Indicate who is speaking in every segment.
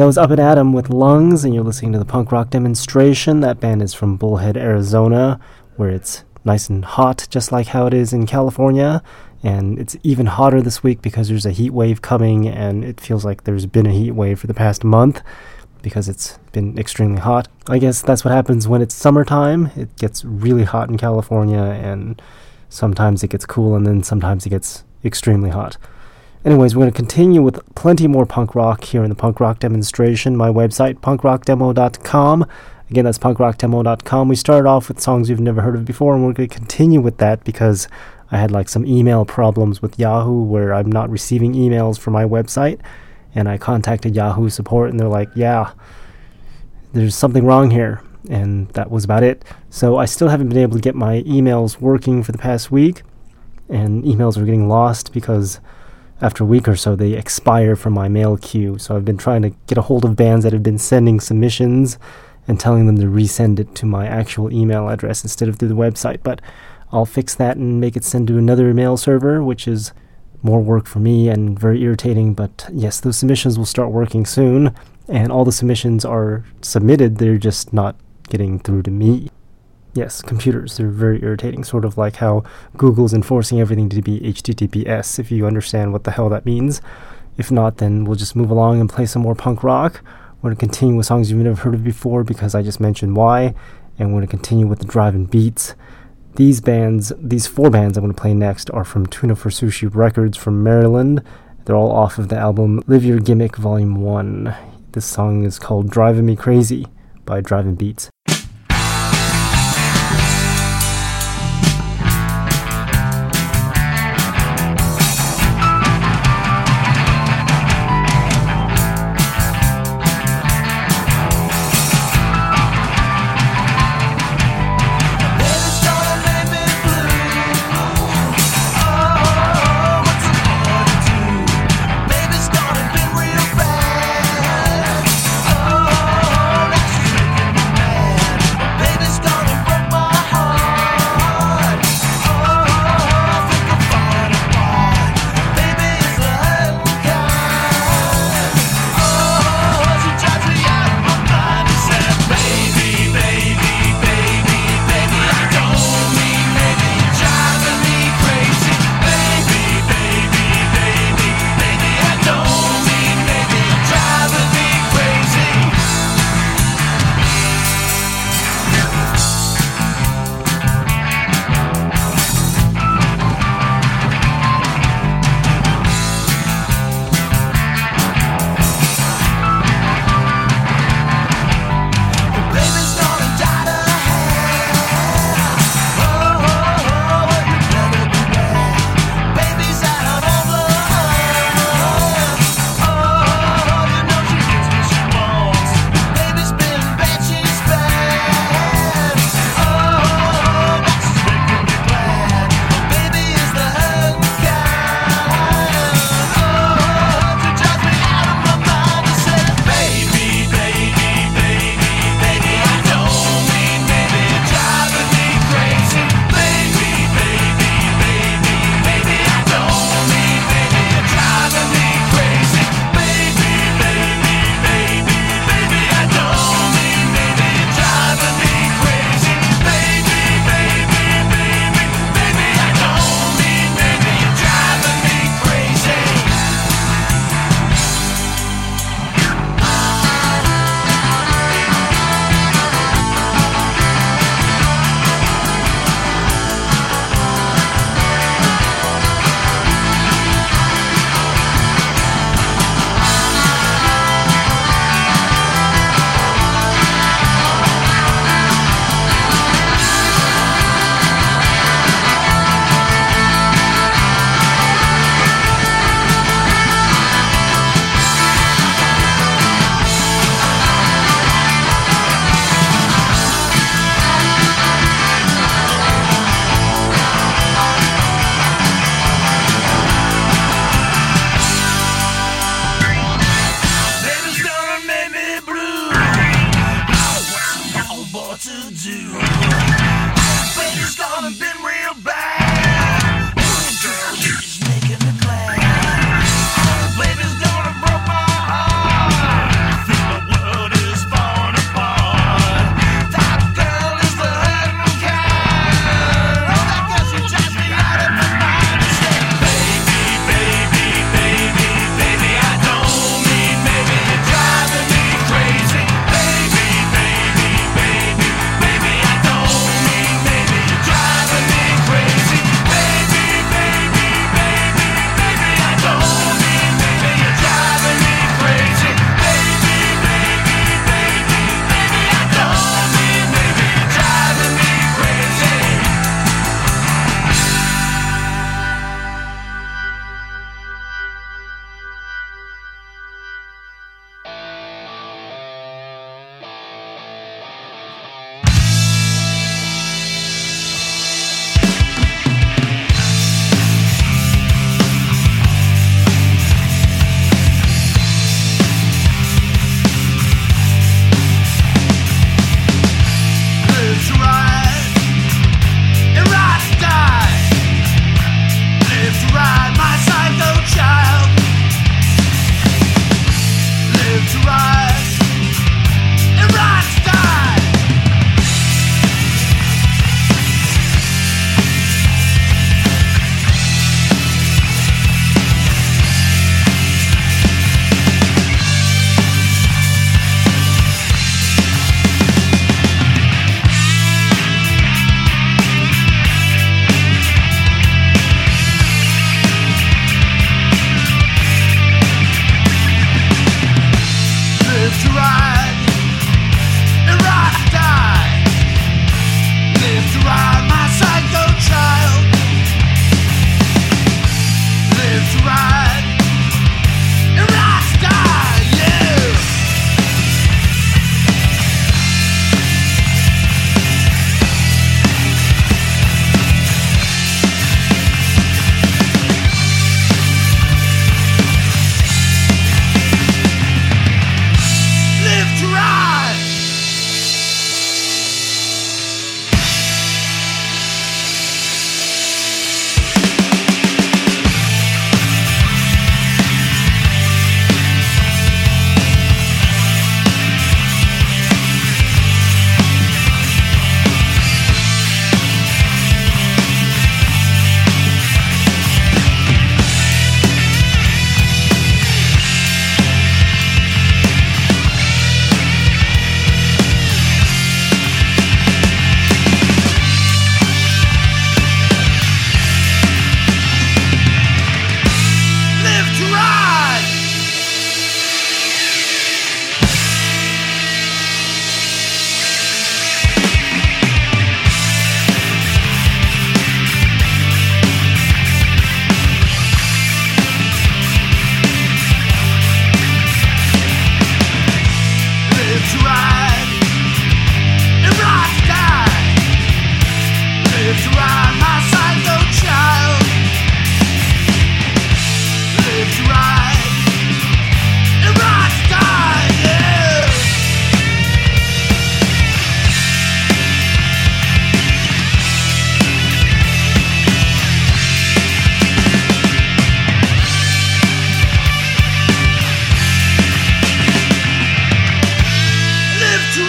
Speaker 1: That was Up and Adam with Lungs, and you're listening to the punk rock demonstration. That band is from Bullhead, Arizona, where it's nice and hot, just like how it is in California. And it's even hotter this week because there's a heat wave coming, and it feels like there's been a heat wave for the past month because it's been extremely hot. I guess that's what happens when it's summertime. It gets really hot in California, and sometimes it gets cool, and then sometimes it gets extremely hot. Anyways, we're going to continue with plenty more punk rock here in the punk rock demonstration. My website, punkrockdemo.com. Again, that's punkrockdemo.com. We started off with songs you've never heard of before, and we're going to continue with that because I had like some email problems with Yahoo where I'm not receiving emails from my website. And I contacted Yahoo support, and they're like, yeah, there's something wrong here. And that was about it. So I still haven't been able to get my emails working for the past week, and emails are getting lost because after a week or so, they expire from my mail queue. So I've been trying to get a hold of bands that have been sending submissions and telling them to resend it to my actual email address instead of through the website. But I'll fix that and make it send to another mail server, which is more work for me and very irritating. But yes, those submissions will start working soon. And all the submissions are submitted, they're just not getting through to me. Yes, computers, they're very irritating, sort of like how Google's enforcing everything to be HTTPS, if you understand what the hell that means. If not, then we'll just move along and play some more punk rock. We're going to continue with songs you've never heard of before because I just mentioned why, and we're going to continue with the driving beats. These bands, these four bands I'm going to play next, are from Tuna for Sushi Records from Maryland. They're all off of the album Live Your Gimmick Volume 1. This song is called Driving Me Crazy by Driving Beats.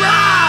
Speaker 2: Hurrah!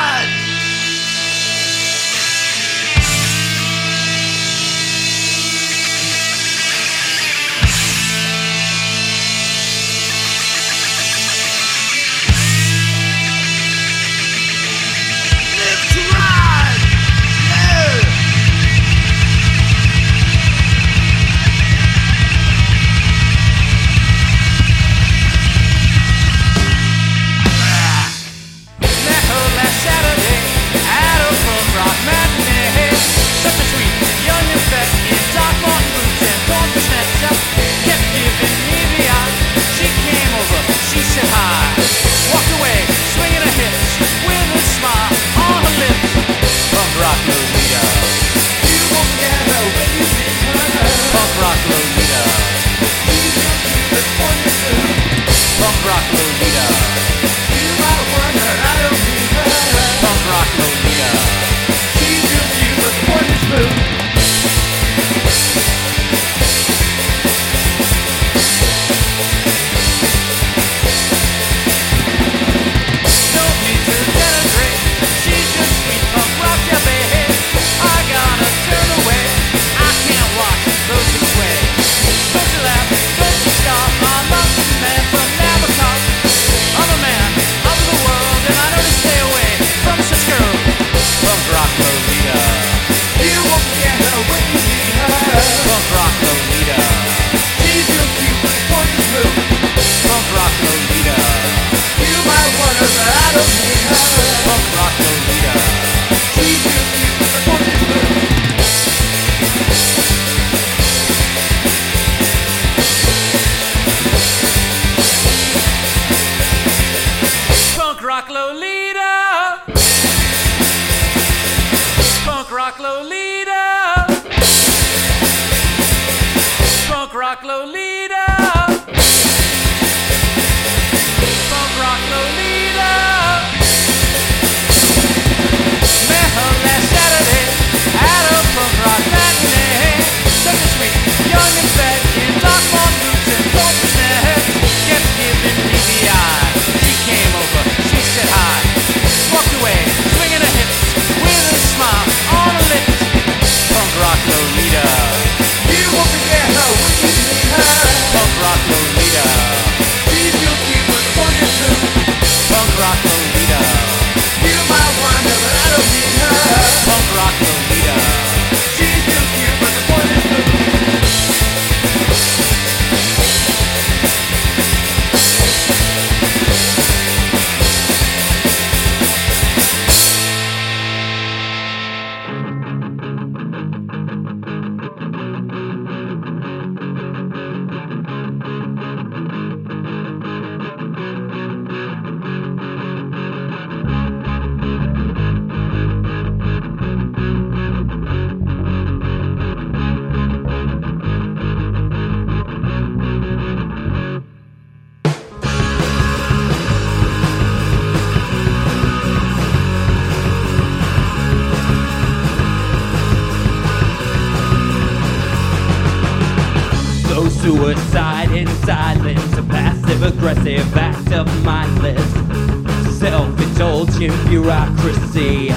Speaker 2: bureaucracy.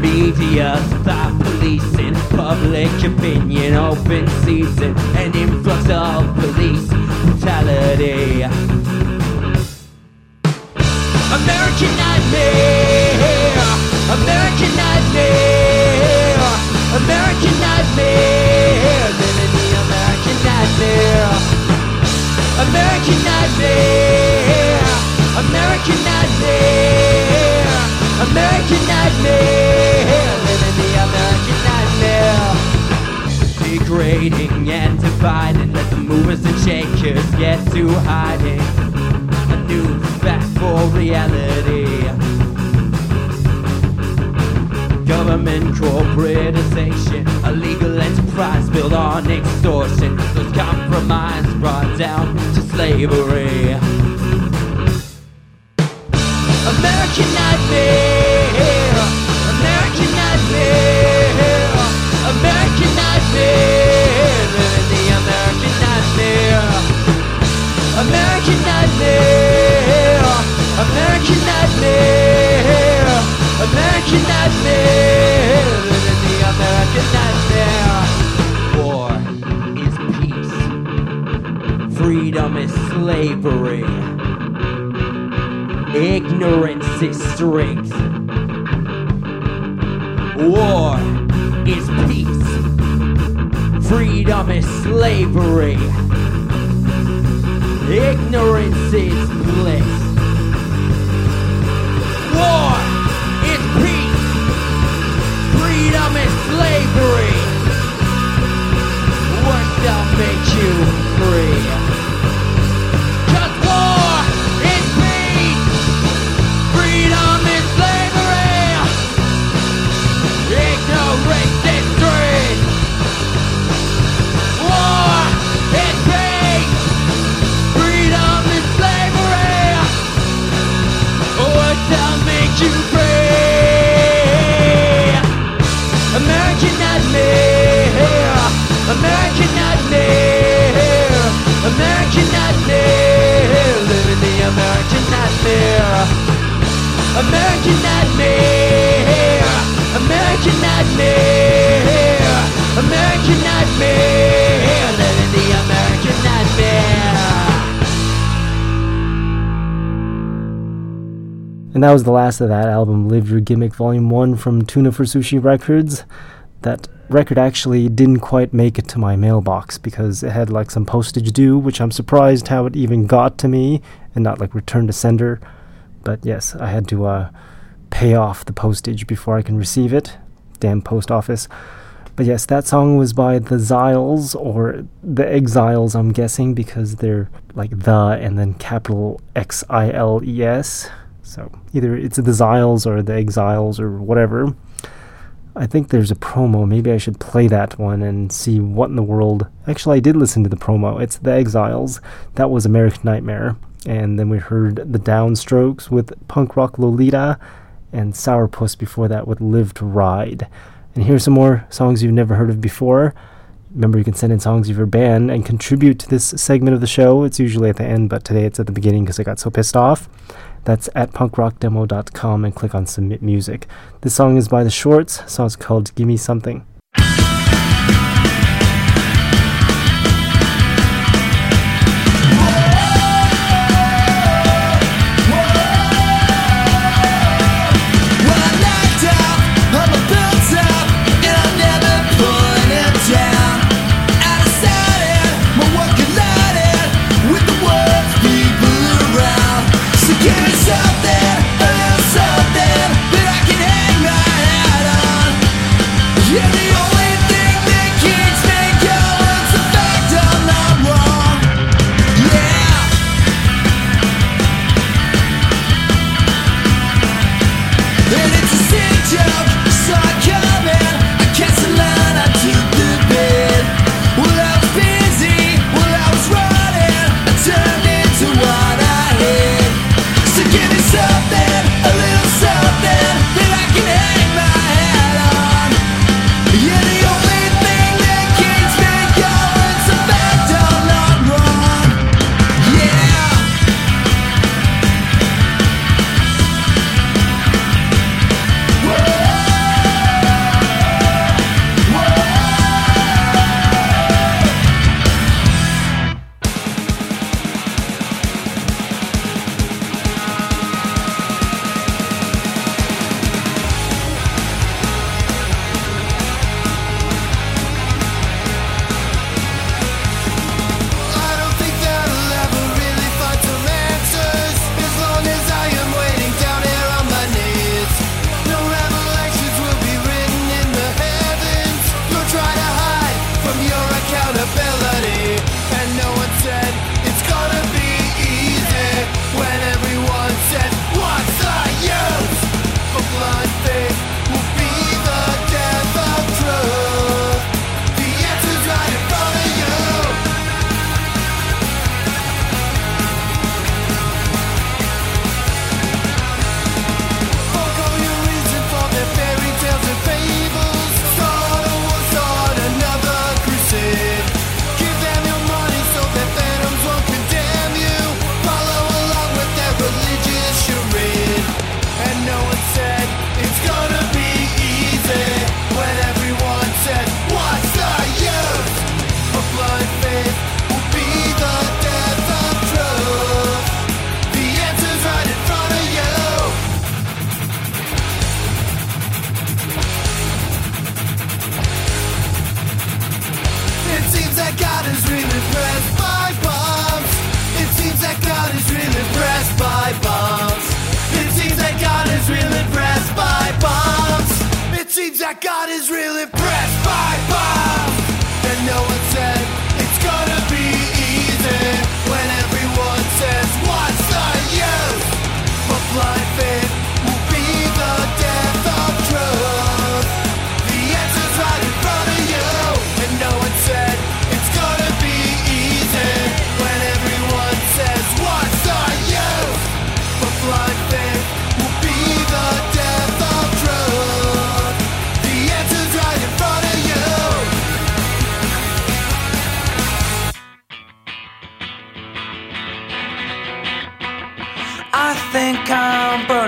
Speaker 2: Media stop policing
Speaker 3: public opinion, open season, an influx of police brutality. American nightmare, American nightmare, American nightmare, living the American nightmare, American nightmare. American nightmare, American nightmare, living the American nightmare. Degrading and dividing, let the movers and shakers get to hiding. A new fact for reality. Government corporatization, a legal enterprise built on extortion. Those compromise brought down to slavery. American Nightmare. American Nightmare. American Nightmare. Living the American Nightmare. American Nightmare. American Nightmare. American Nightmare. Living the American Nightmare. War is peace. Freedom is slavery. Ignorance is strength. War is peace. Freedom is slavery. Ignorance is bliss. War is peace. Freedom is slavery. What makes you free? you pray. American nightmare, American nightmare, American nightmare, living the American nightmare, American nightmare, American nightmare, American nightmare.
Speaker 4: And that was the last of that album, Live Your Gimmick Volume 1 from Tuna for Sushi Records. That record actually didn't quite make it to my mailbox because it had like some postage due, which I'm surprised how it even got to me and not like returned to sender. But yes, I had to uh, pay off the postage before I can receive it. Damn post office. But yes, that song was by the Xiles, or the Exiles, I'm guessing, because they're like the and then capital X I L E S. So either it's the Xiles or the Exiles or whatever. I think there's a promo. Maybe I should play that one and see what in the world. Actually, I did listen to the promo. It's the Exiles. That was American Nightmare. And then we heard the Downstrokes with Punk Rock Lolita and Sourpuss before that with Live to Ride. And here's some more songs you've never heard of before. Remember, you can send in songs of your band and contribute to this segment of the show. It's usually at the end, but today it's at the beginning because I got so pissed off. That's at punkrockdemo.com and click on Submit Music. This song is by The Shorts. Song's called Gimme Something.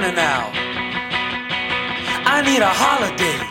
Speaker 5: burning. I
Speaker 3: need a holiday.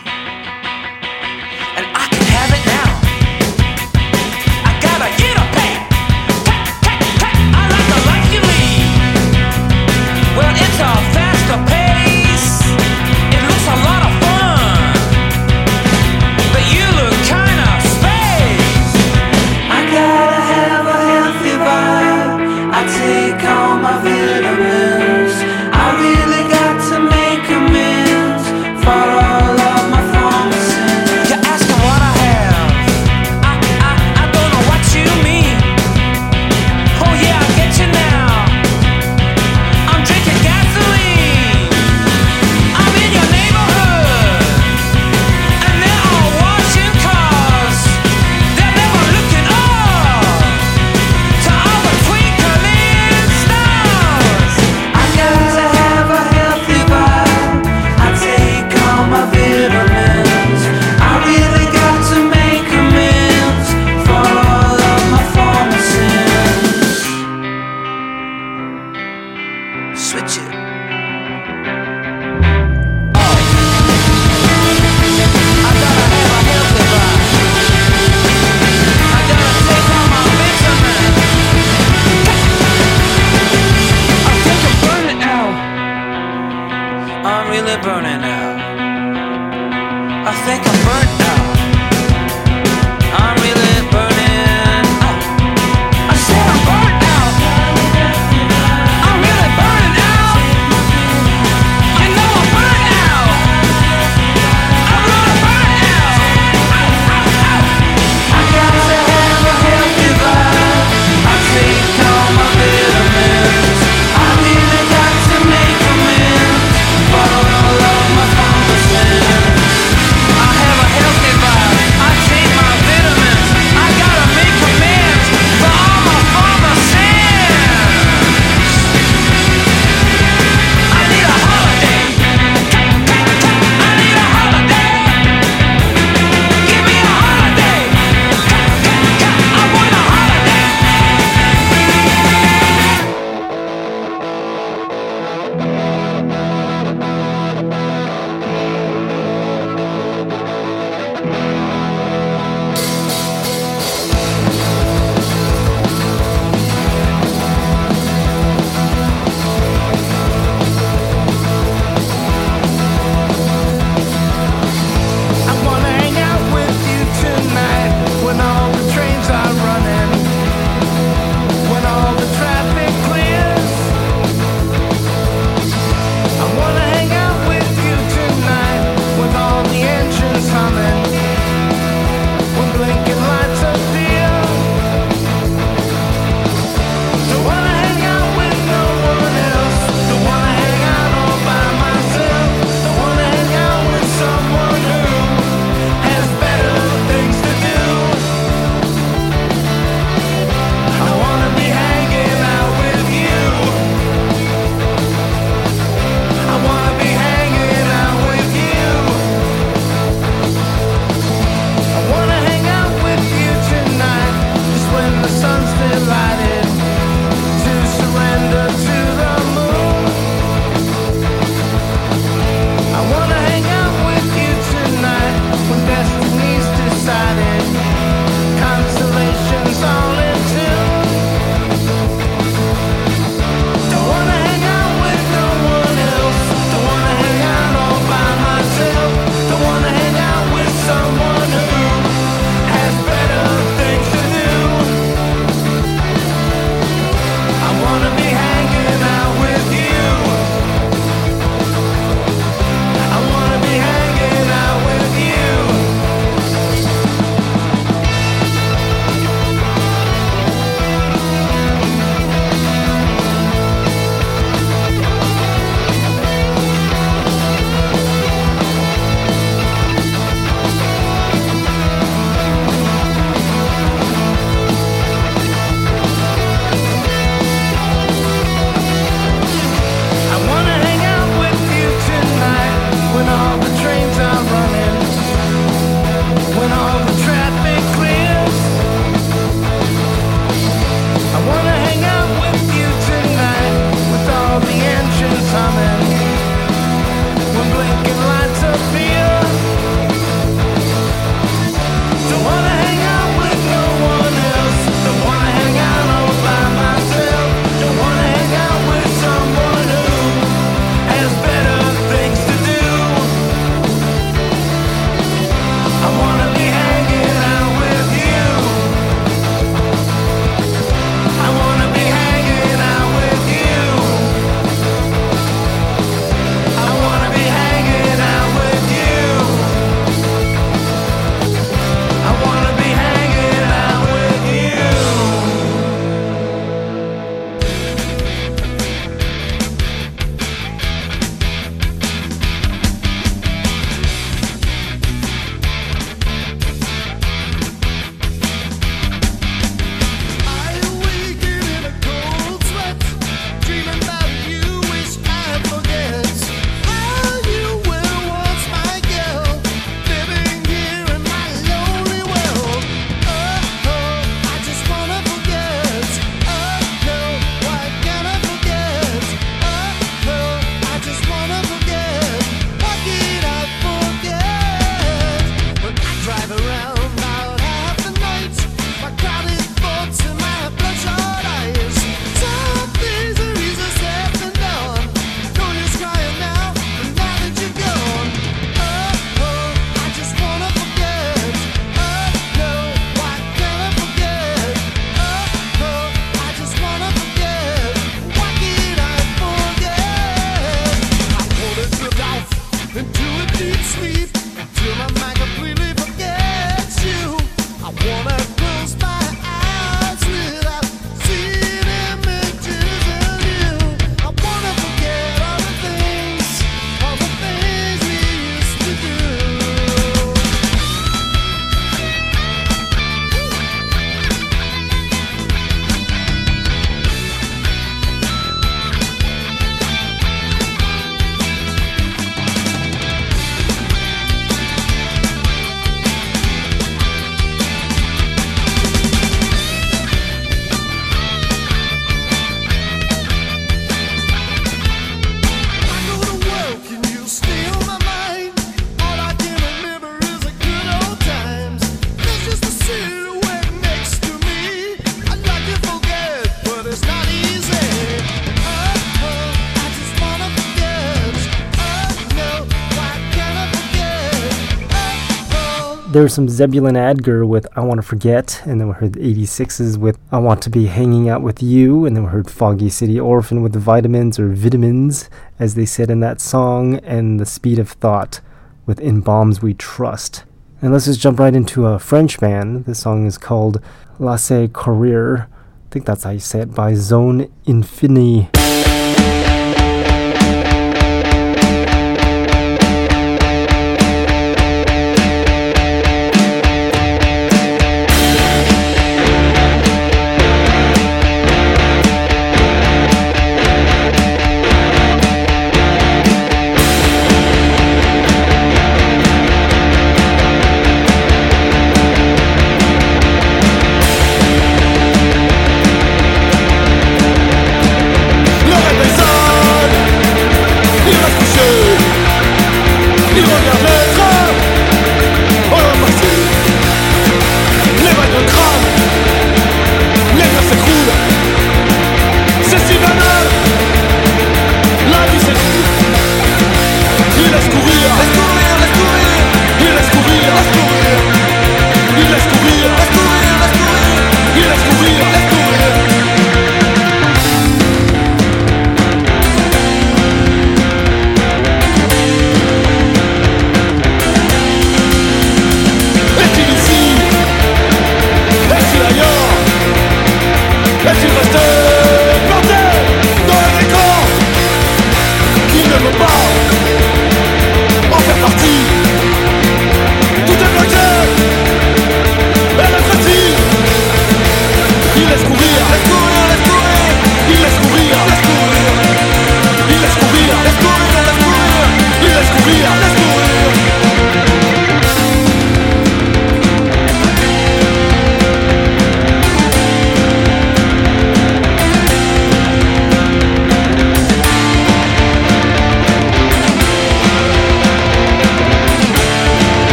Speaker 6: There was some Zebulon Adger with I Want to Forget, and then we heard the 86s with I Want to Be Hanging Out with You, and then we heard Foggy City Orphan with the Vitamins or Vitamins, as they said in that song, and The Speed of Thought with In Bombs We Trust. And let's just jump right into a French band. This song is called Laissez Courir. I think that's how you say it, by Zone Infinie.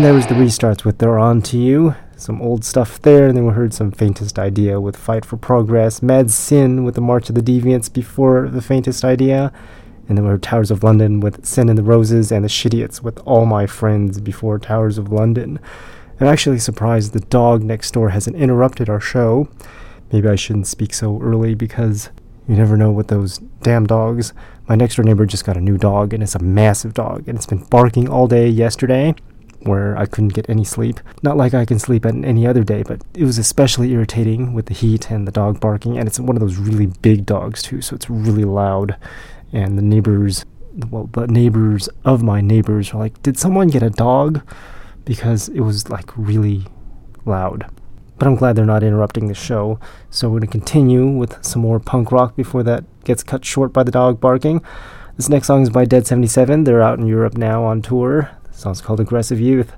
Speaker 1: And there was the restarts with They're On To You, some old stuff there, and then we heard some Faintest Idea with Fight for Progress, Mad Sin with the March of the Deviants before the Faintest Idea, and then we heard Towers of London with Sin and the Roses, and the Shitiots with All My Friends before Towers of London. I'm actually surprised the dog next door hasn't interrupted our show. Maybe I shouldn't speak so early because you never know what those damn dogs. My next door neighbor just got a new dog, and it's a massive dog, and it's been barking all day yesterday where I couldn't get any sleep. Not like I can sleep at any other day, but it was especially irritating with the heat and the dog barking. And it's one of those really big dogs, too, so it's really loud. And the neighbors, well, the neighbors of my neighbors are like, Did someone get a dog? Because it was like really loud. But I'm glad they're not interrupting the show. So we're going to continue with some more punk rock before that gets cut short by the dog barking. This next song is by Dead 77. They're out in Europe now on tour. Song's called Aggressive Youth.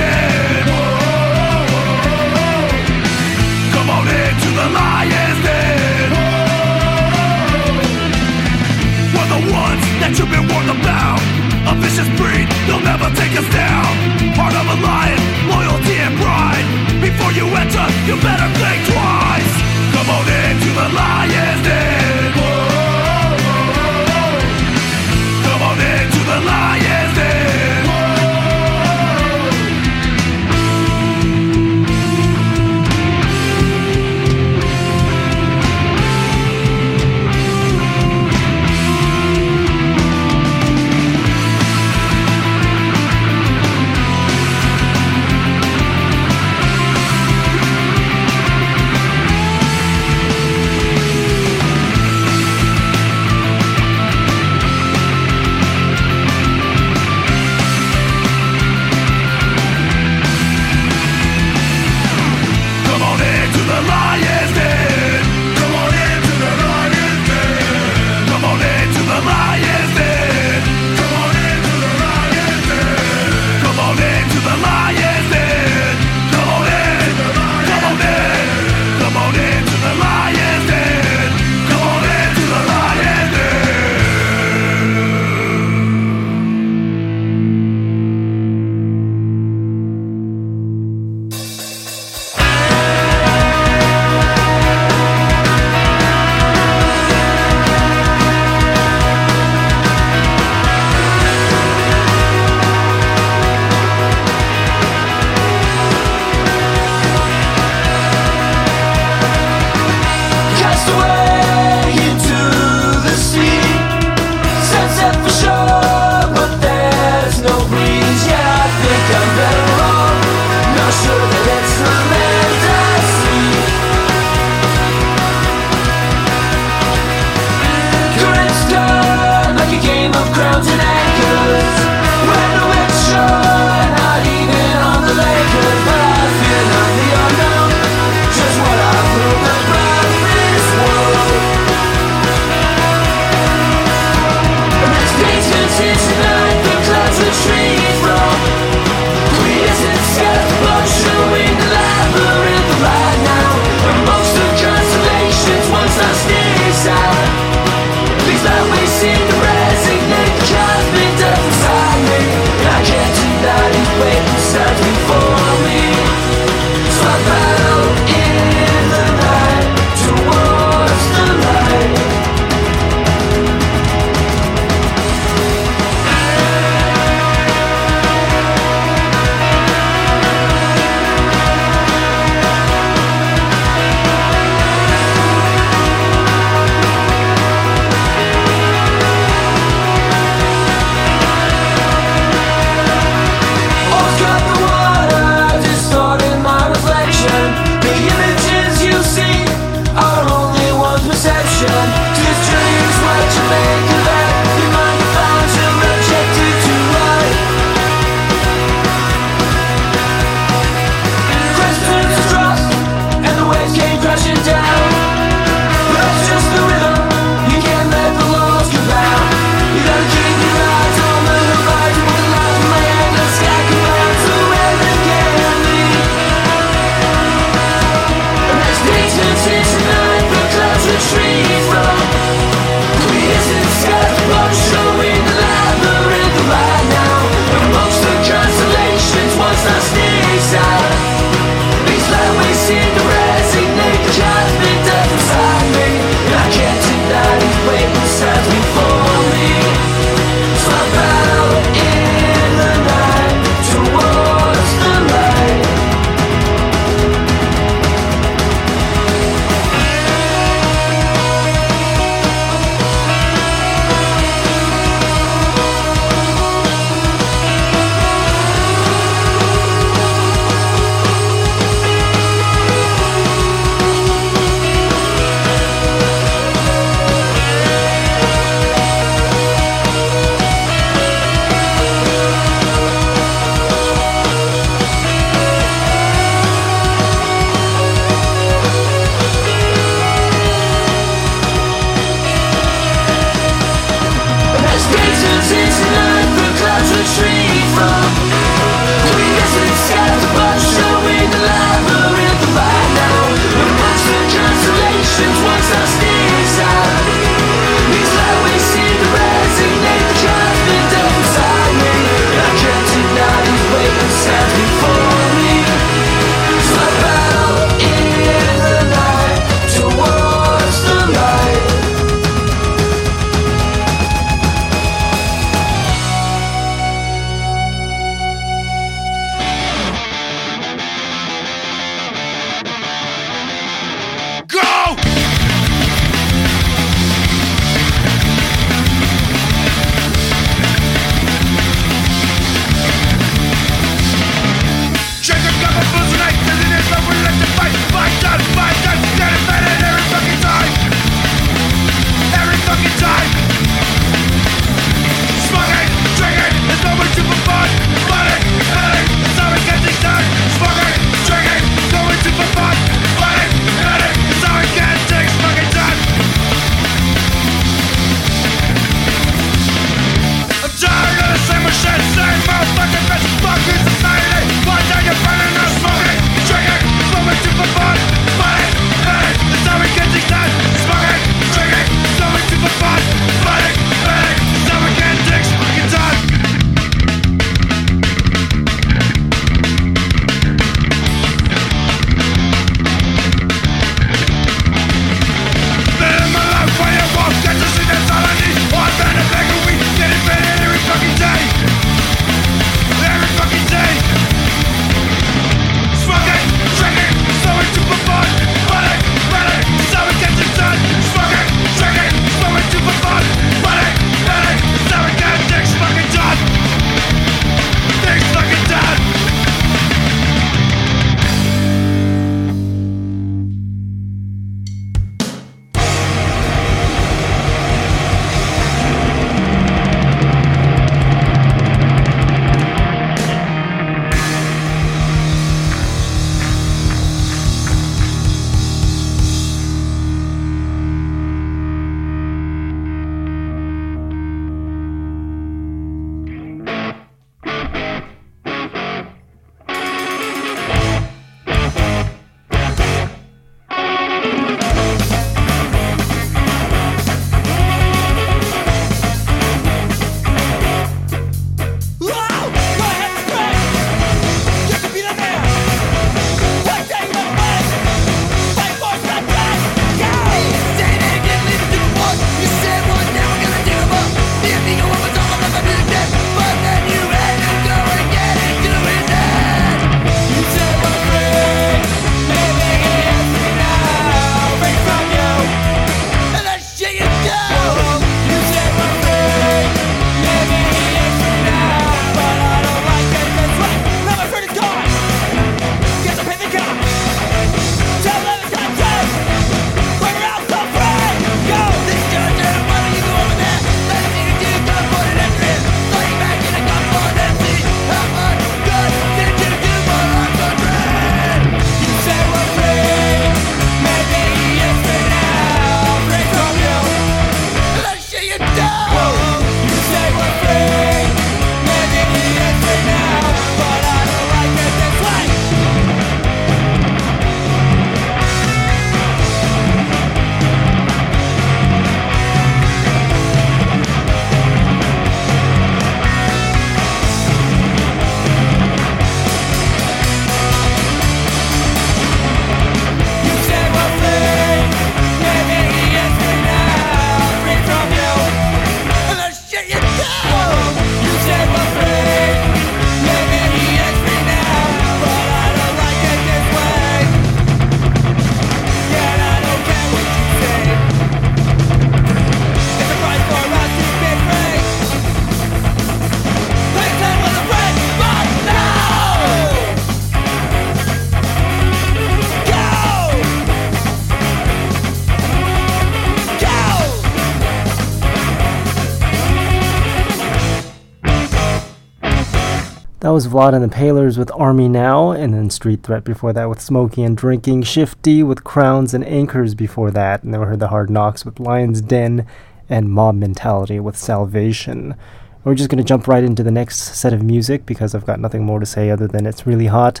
Speaker 7: That
Speaker 1: was Vlad and the Palers with Army Now, and then Street Threat before that with Smoky and Drinking, Shifty with Crowns and Anchors before that, and then we heard the Hard Knocks with Lion's Den, and Mob Mentality with Salvation. We're just going to jump right into the next set of music because I've got nothing more to say other than it's really hot.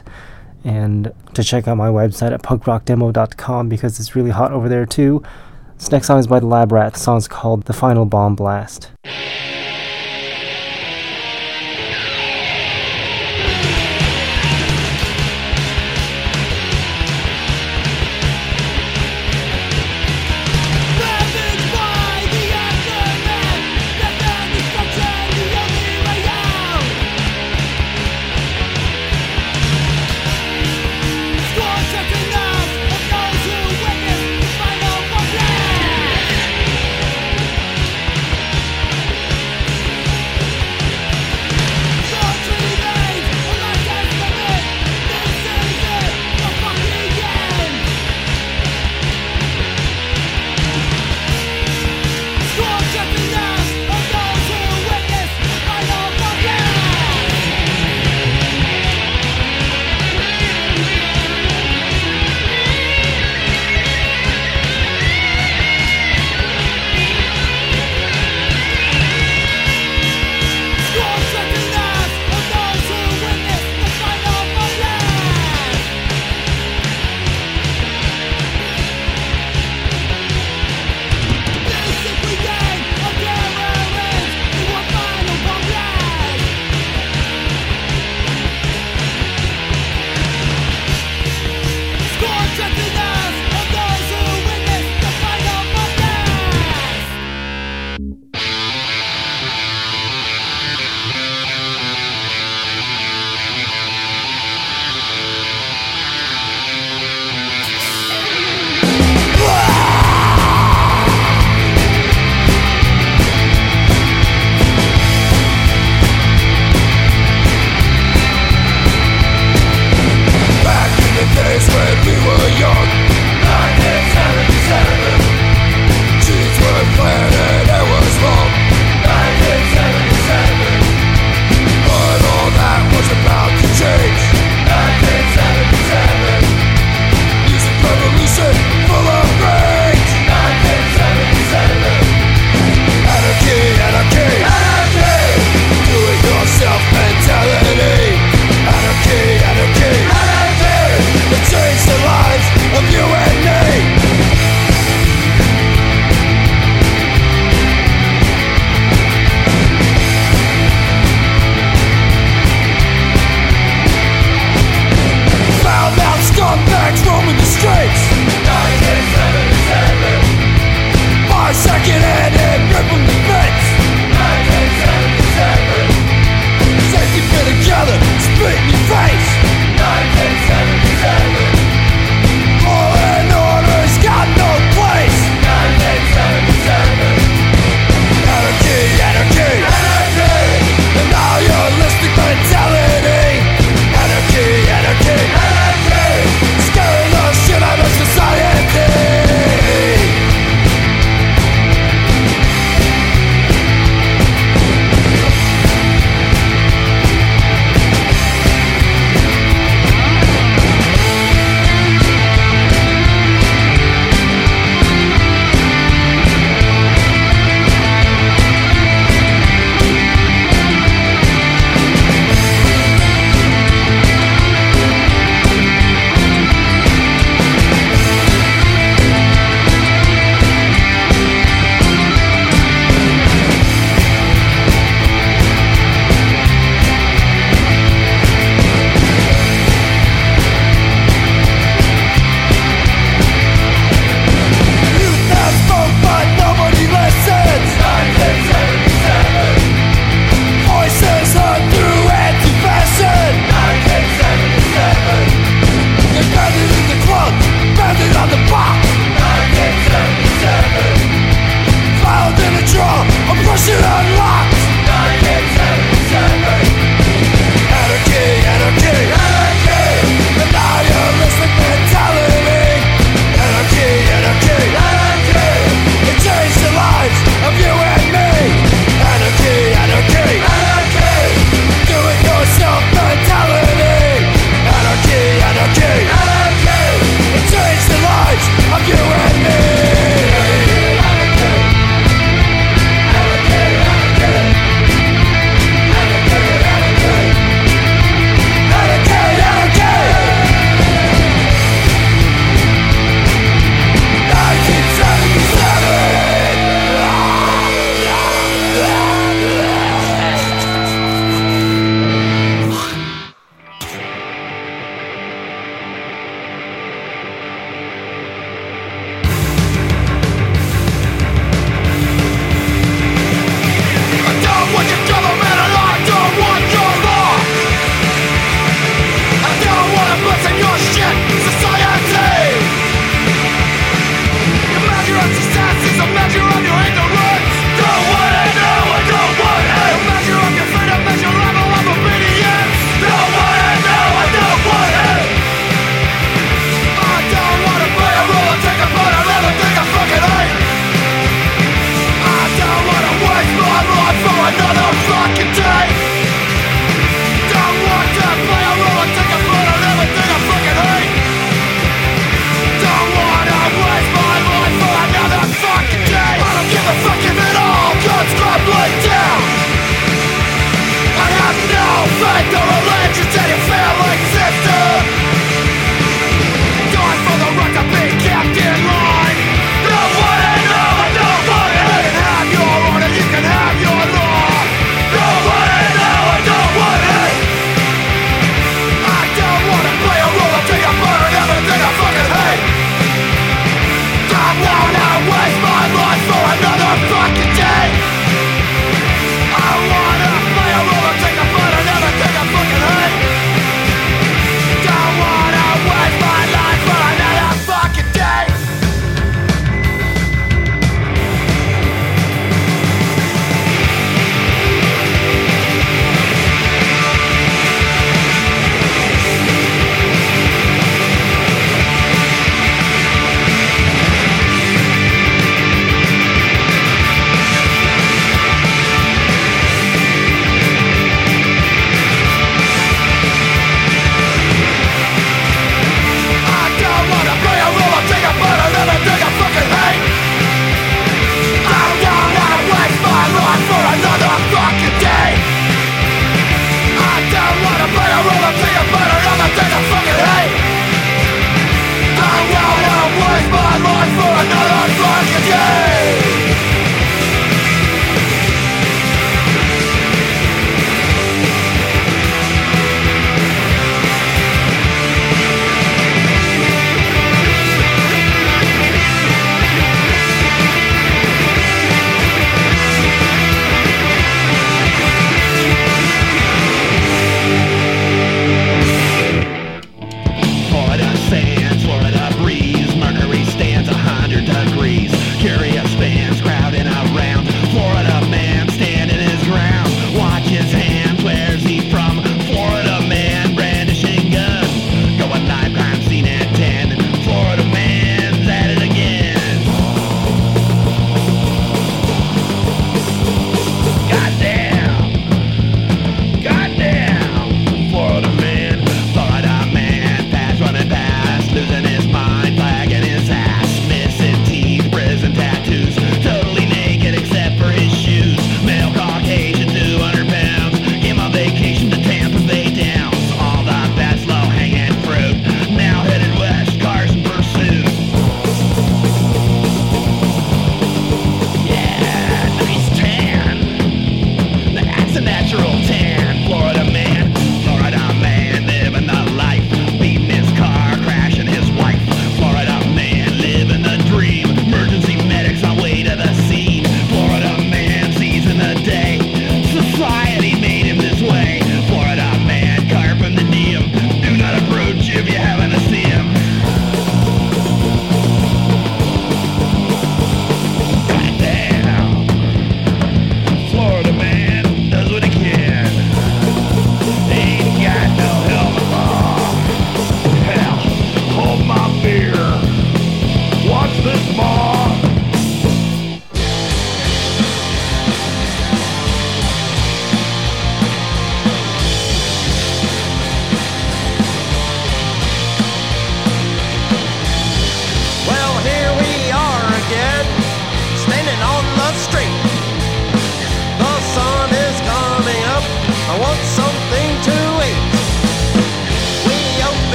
Speaker 1: And to check out my website at punkrockdemo.com because it's really hot over there too. This next song is by the Lab Rat. The song's called The Final Bomb Blast.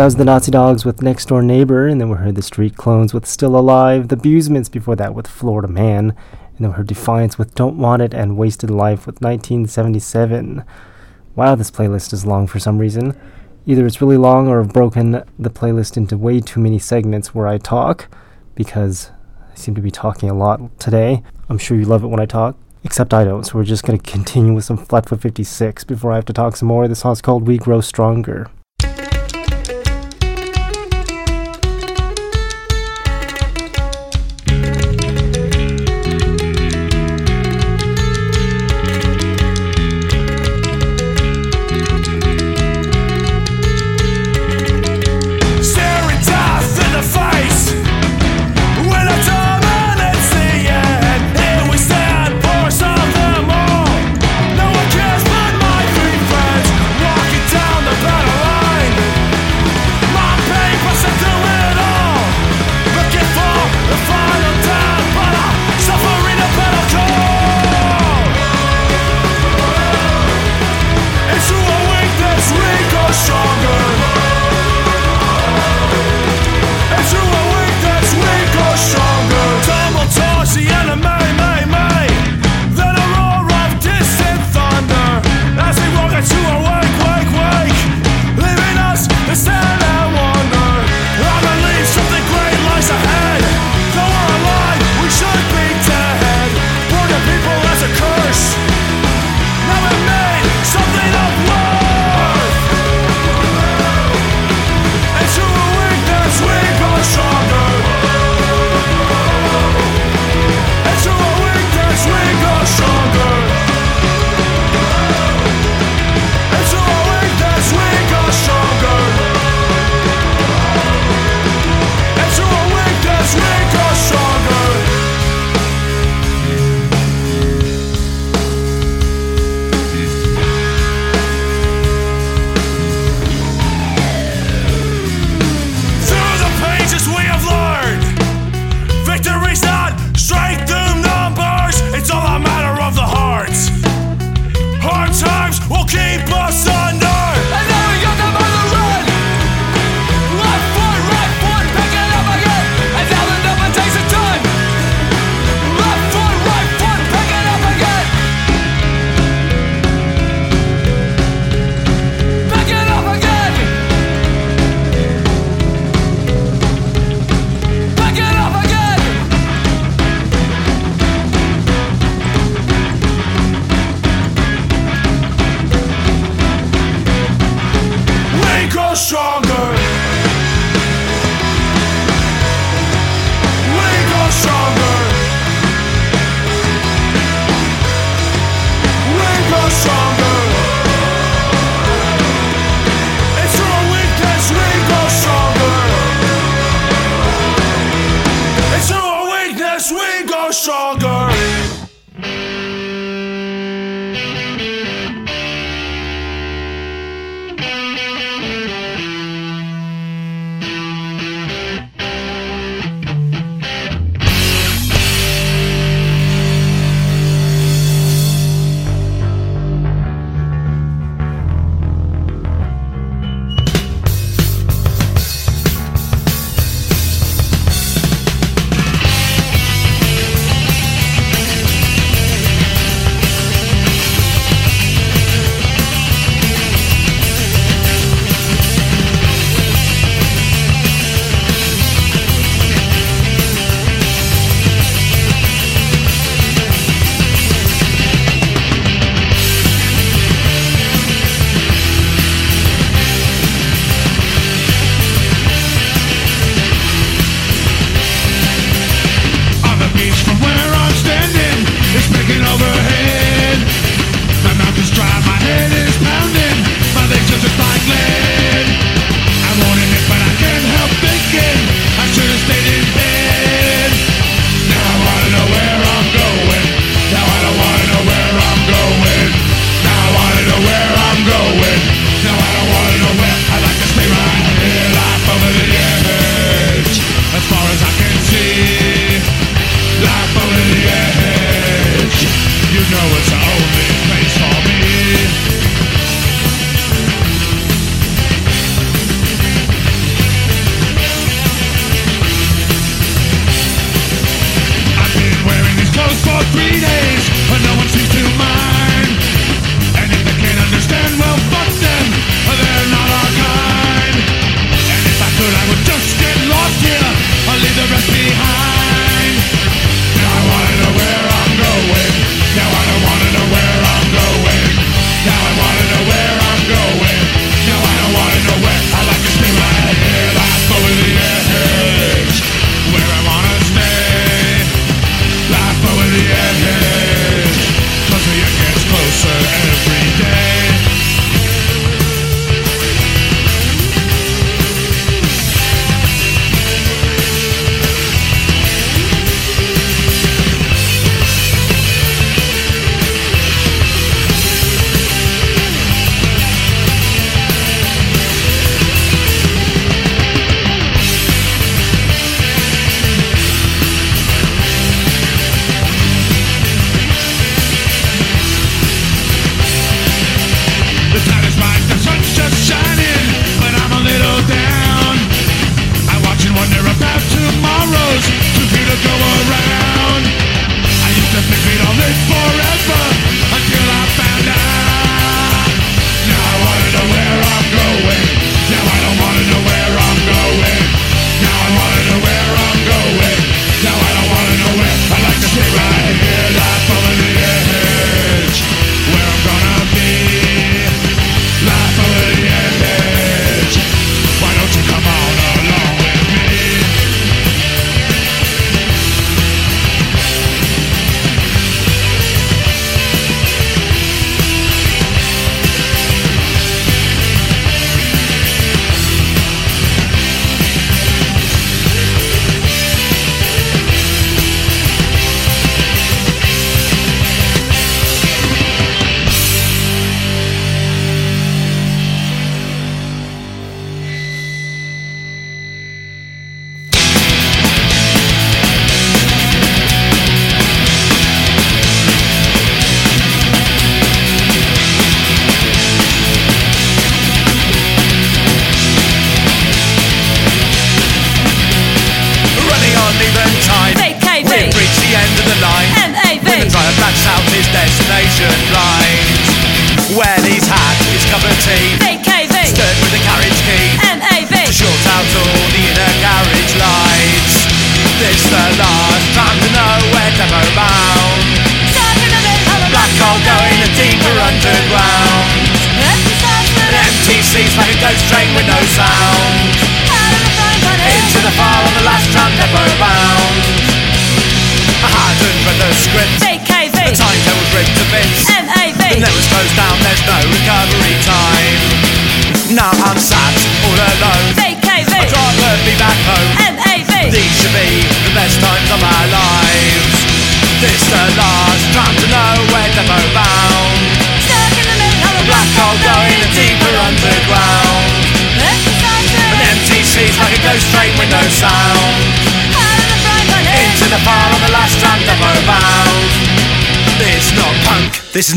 Speaker 1: That was the Nazi Dogs with Next Door Neighbor, and then we heard the Street Clones with Still Alive, the Busements before that with Florida Man, and then we heard Defiance with Don't Want It and Wasted Life with 1977. Wow, this playlist is long for some reason. Either it's really long or I've broken the playlist into way too many segments where I talk, because I seem to be talking a lot today. I'm sure you love it when I talk. Except I don't, so we're just gonna continue with some Flatfoot 56 before I have to talk some more. This song's called We Grow Stronger.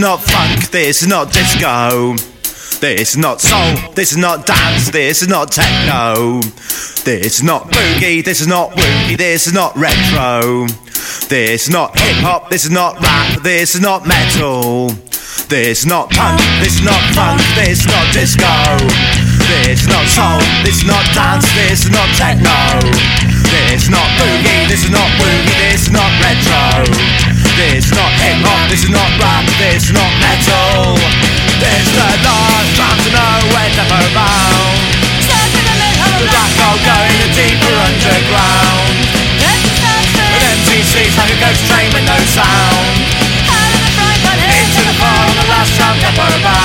Speaker 2: not funk, this is not disco. This is not soul, this is not dance, this is not techno. This is not boogie, this is not woogie, this is not retro. This is not hip hop, this is not rap, this is not metal. This is not punk, this is not funk, this is not disco. This is not soul, this is not dance, this is not techno. This is not boogie, this is not woogie, this is not retro. This is not Hip hop, this is not rap, this is not metal. This is the last chance, to know where to bound.
Speaker 8: Stuck in the middle
Speaker 2: the black hole, going a deeper underground. An empty seat's like a ghost train with no sound.
Speaker 8: Out of the frying pan,
Speaker 2: into the fire on the last chance, round, never bound.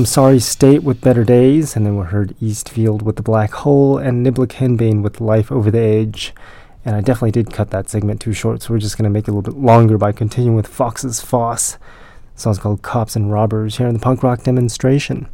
Speaker 4: was sorry State with Better Days, and then we heard Eastfield with The Black Hole and Niblick Henbane with Life Over the Edge. And I definitely did cut that segment too short, so we're just going to make it a little bit longer by continuing with Fox's Foss. The song's called Cops and Robbers here in the punk rock demonstration.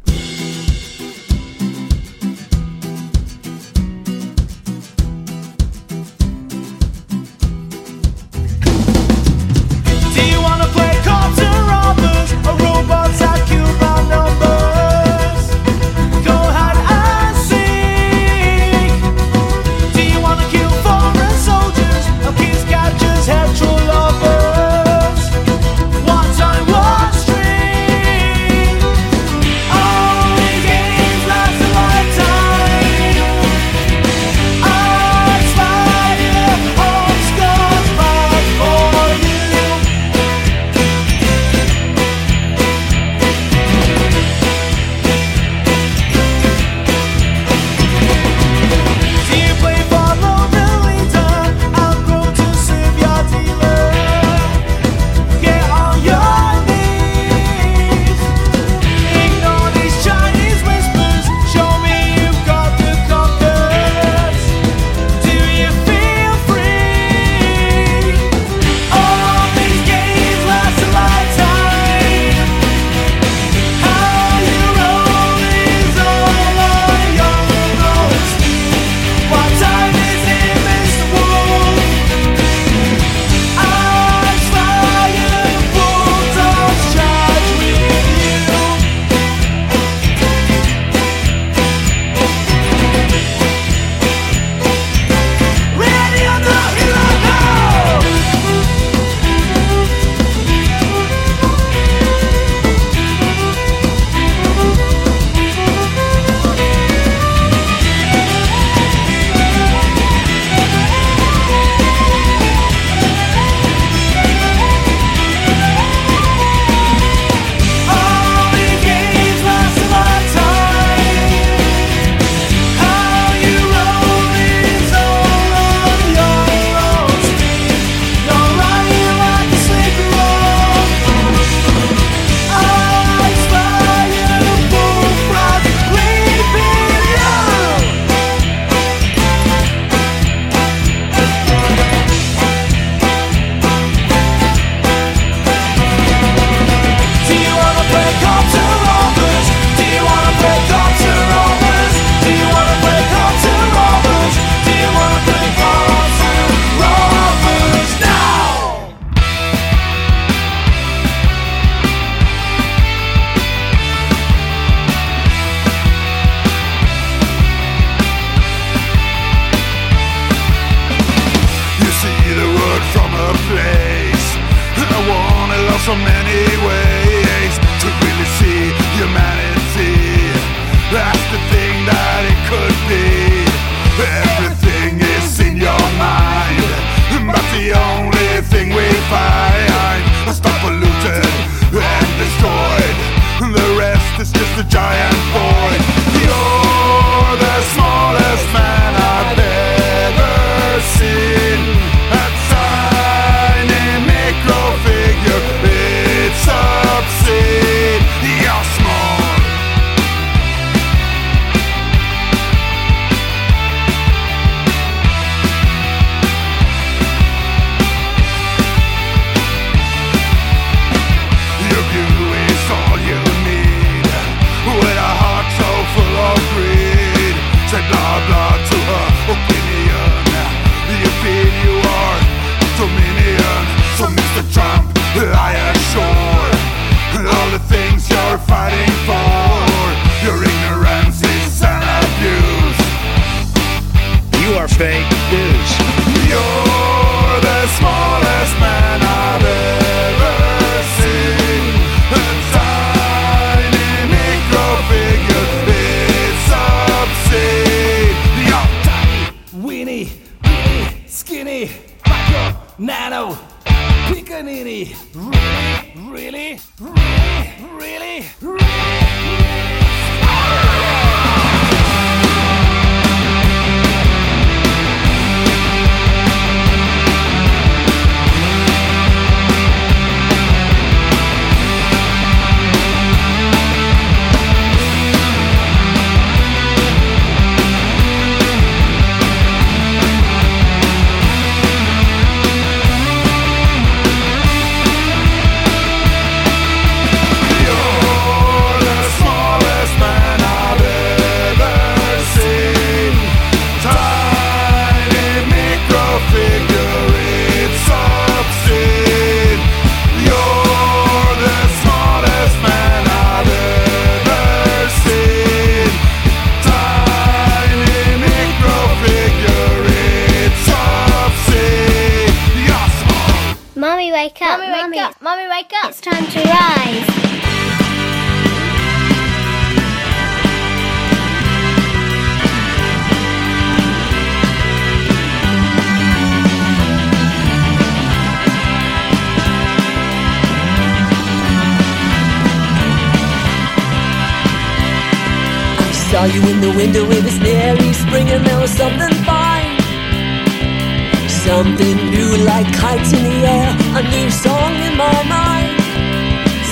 Speaker 3: Something new like kites in the air, a new song in my mind.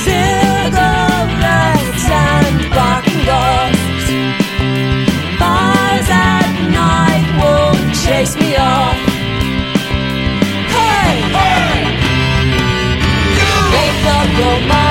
Speaker 3: Cigarettes and barking dogs. Bars at night won't chase me off. Hey! hey! You! Make up your mind.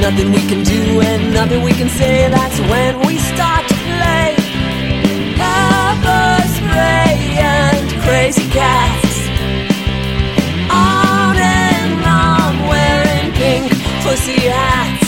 Speaker 3: nothing we can do and nothing we can say. That's when we start to play. Pepper spray and crazy cats. On and on, wearing pink pussy hats.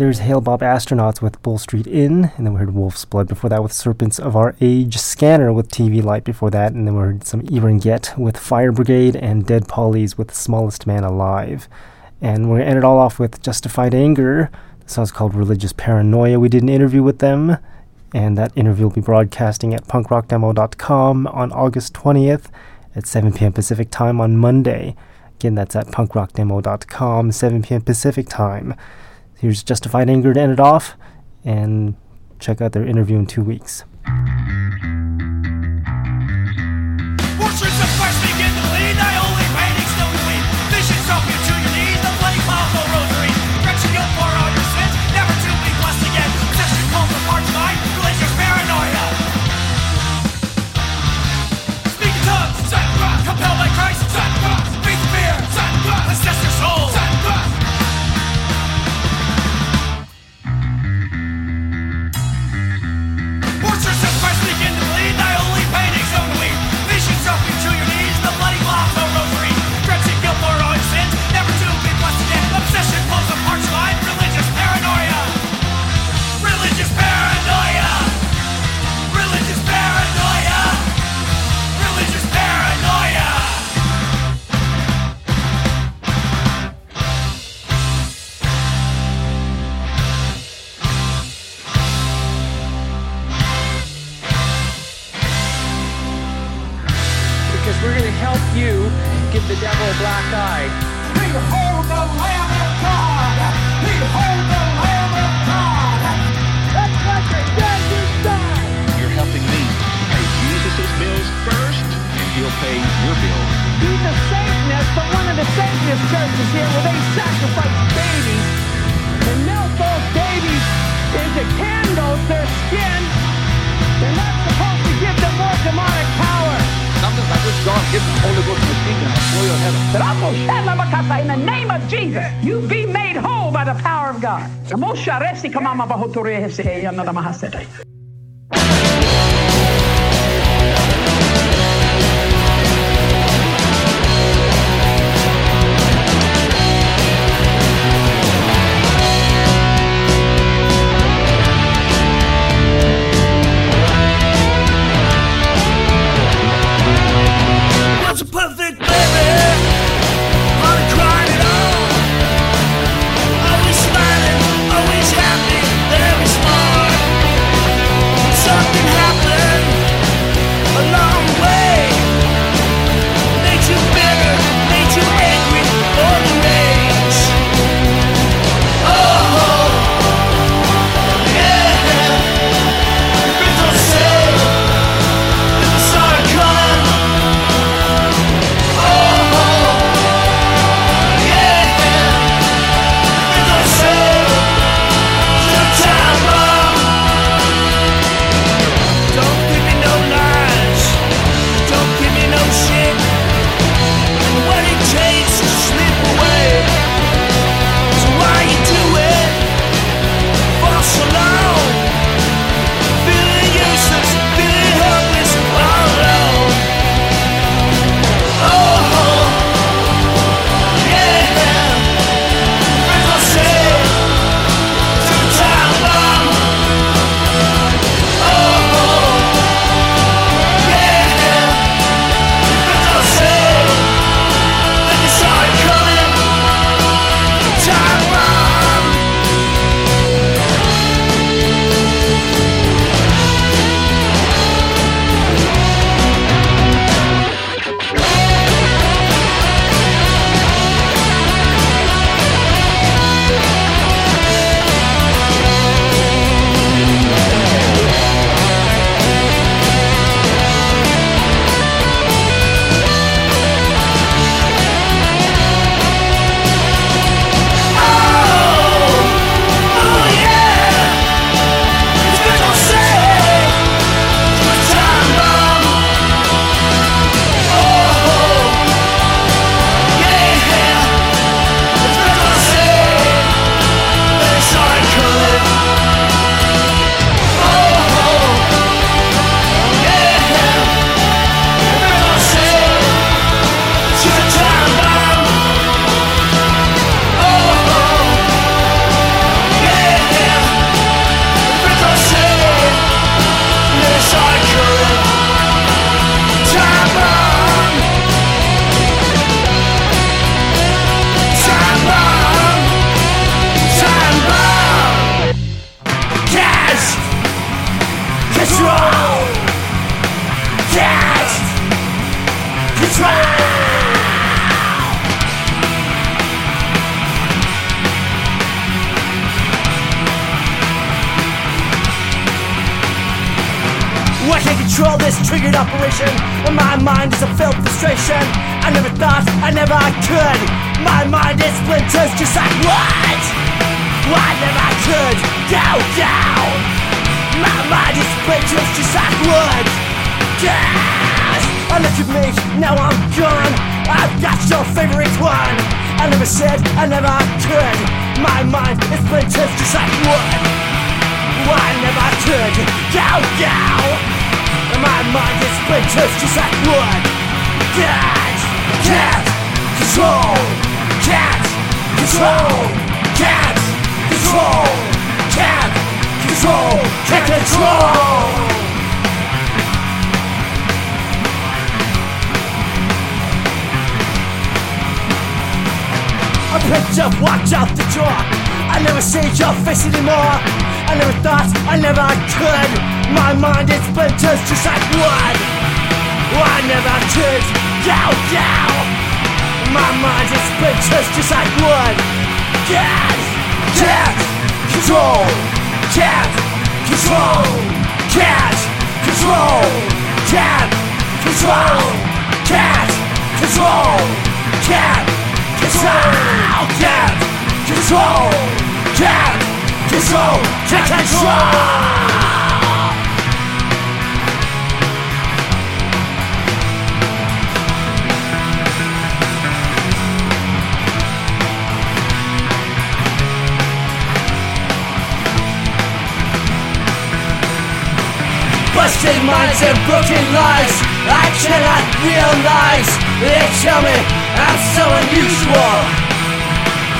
Speaker 1: There's Hail Bob Astronauts with Bull Street Inn, and then we heard Wolf's Blood before that with Serpents of Our Age, Scanner with TV Light before that, and then we heard some Get with Fire Brigade, and Dead Pollies with Smallest Man Alive. And we're going to end it all off with Justified Anger. The song's called Religious Paranoia. We did an interview with them, and that interview will be broadcasting at punkrockdemo.com on August 20th at 7 p.m. Pacific time on Monday. Again, that's at punkrockdemo.com, 7 p.m. Pacific time. Here's Justified Anger to end it off, and check out their interview in two weeks.
Speaker 9: Give the devil a black eye.
Speaker 10: Behold the Lamb of God! Behold the Lamb of God!
Speaker 9: That's what they said you die.
Speaker 11: You're helping me pay Jesus' bills first, and he'll pay your bills.
Speaker 9: He's a Satanist from one of the Satanist churches here where they sacrifice babies and melt those babies into candles, their skin.
Speaker 12: I wish God give the Holy Ghost to me and I'll blow your head
Speaker 9: bakasa in the name of Jesus. You be made whole by the power of God.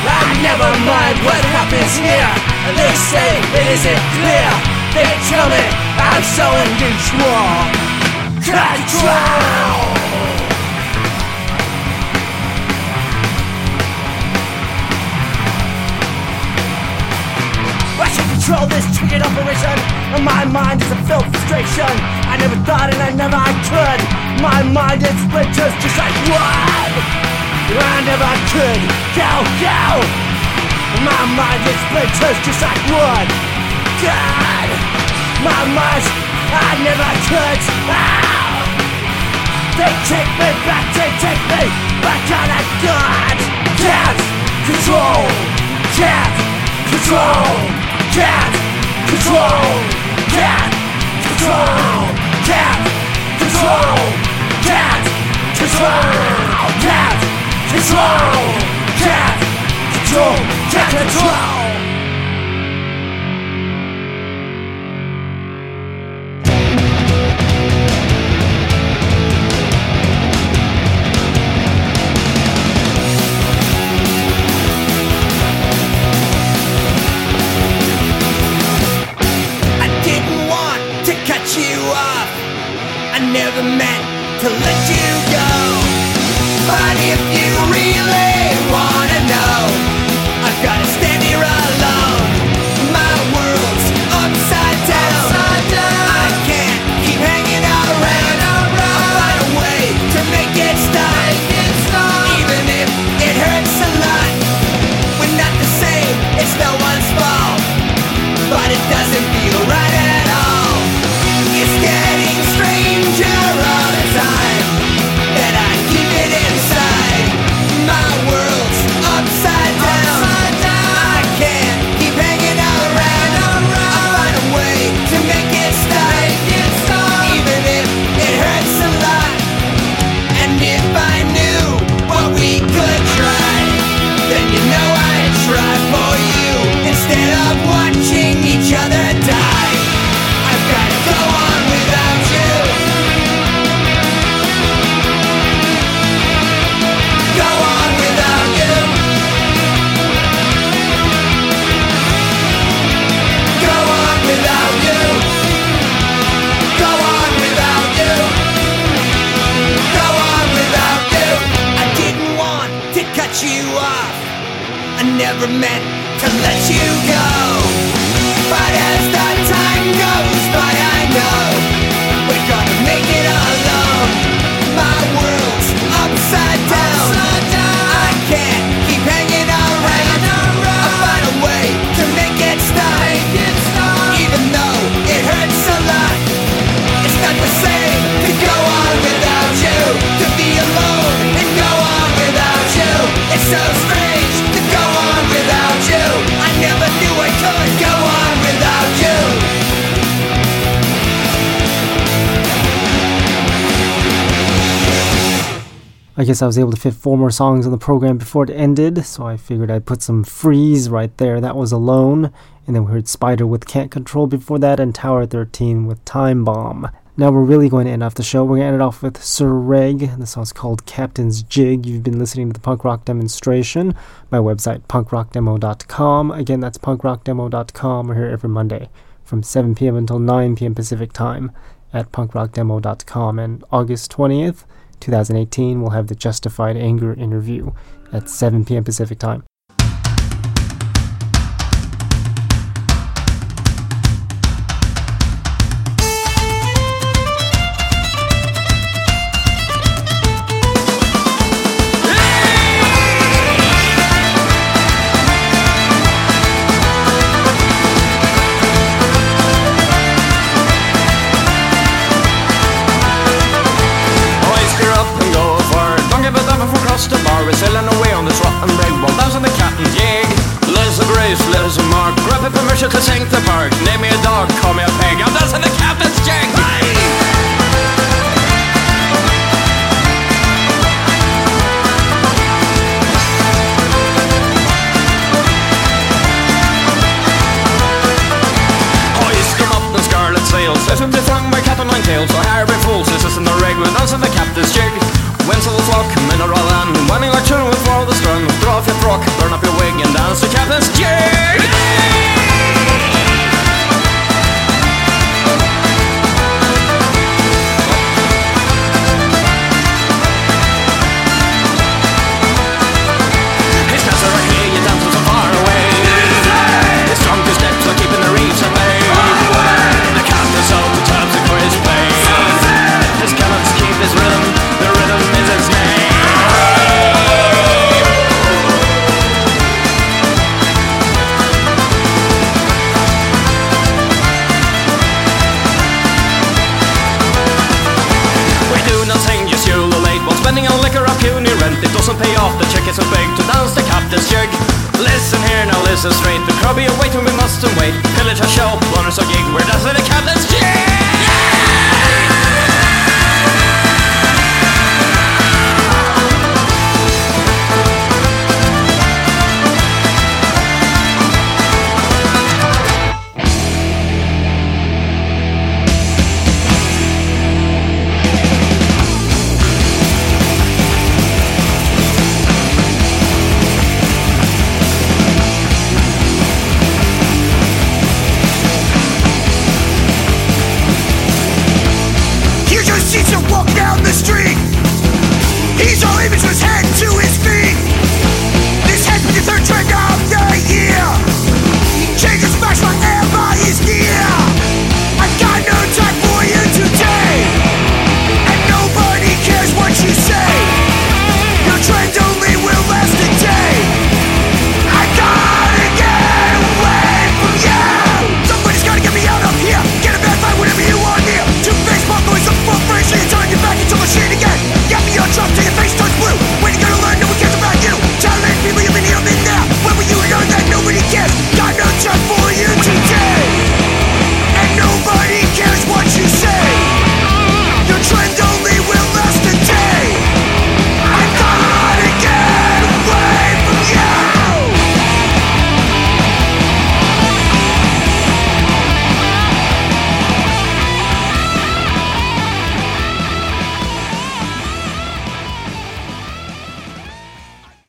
Speaker 13: I never mind what happens here. They say it isn't clear. They tell me I'm so unusual Control I should control this triggered operation? And my mind is a filled frustration. I never thought and I never could. My mind is splinters just like wood I never could go, go My mind is splinters just like wood God, my mind, I never could oh. They take me back, they take me back on a god can't control Can't control, can't control Can't control, can't control. Can't control. Can't control control. Can't control.
Speaker 14: Can't I never meant to let you go. But if you really never meant to let you go. But as the time goes by, I know we're gonna make it alone. My world's upside down. Upside down. I can't keep hanging around. hanging around. I'll find a way to make it, stop. make it stop. Even though it hurts a lot, it's not the same to go on without you. To be alone and go on without you. It's so strange.
Speaker 2: I guess I was able to fit four more songs on the program before it ended, so I figured I'd put some Freeze right there. That was Alone. And then we heard Spider with Can't Control before that, and Tower 13 with Time Bomb. Now we're really going to end off the show. We're going to end it off with Sir Reg. The song's called Captain's Jig. You've been listening to the punk rock demonstration. My website, punkrockdemo.com. Again, that's punkrockdemo.com. We're here every Monday from 7 p.m. until 9 p.m. Pacific time at punkrockdemo.com. And August 20th, 2018, we'll have the Justified Anger interview at 7 p.m. Pacific time.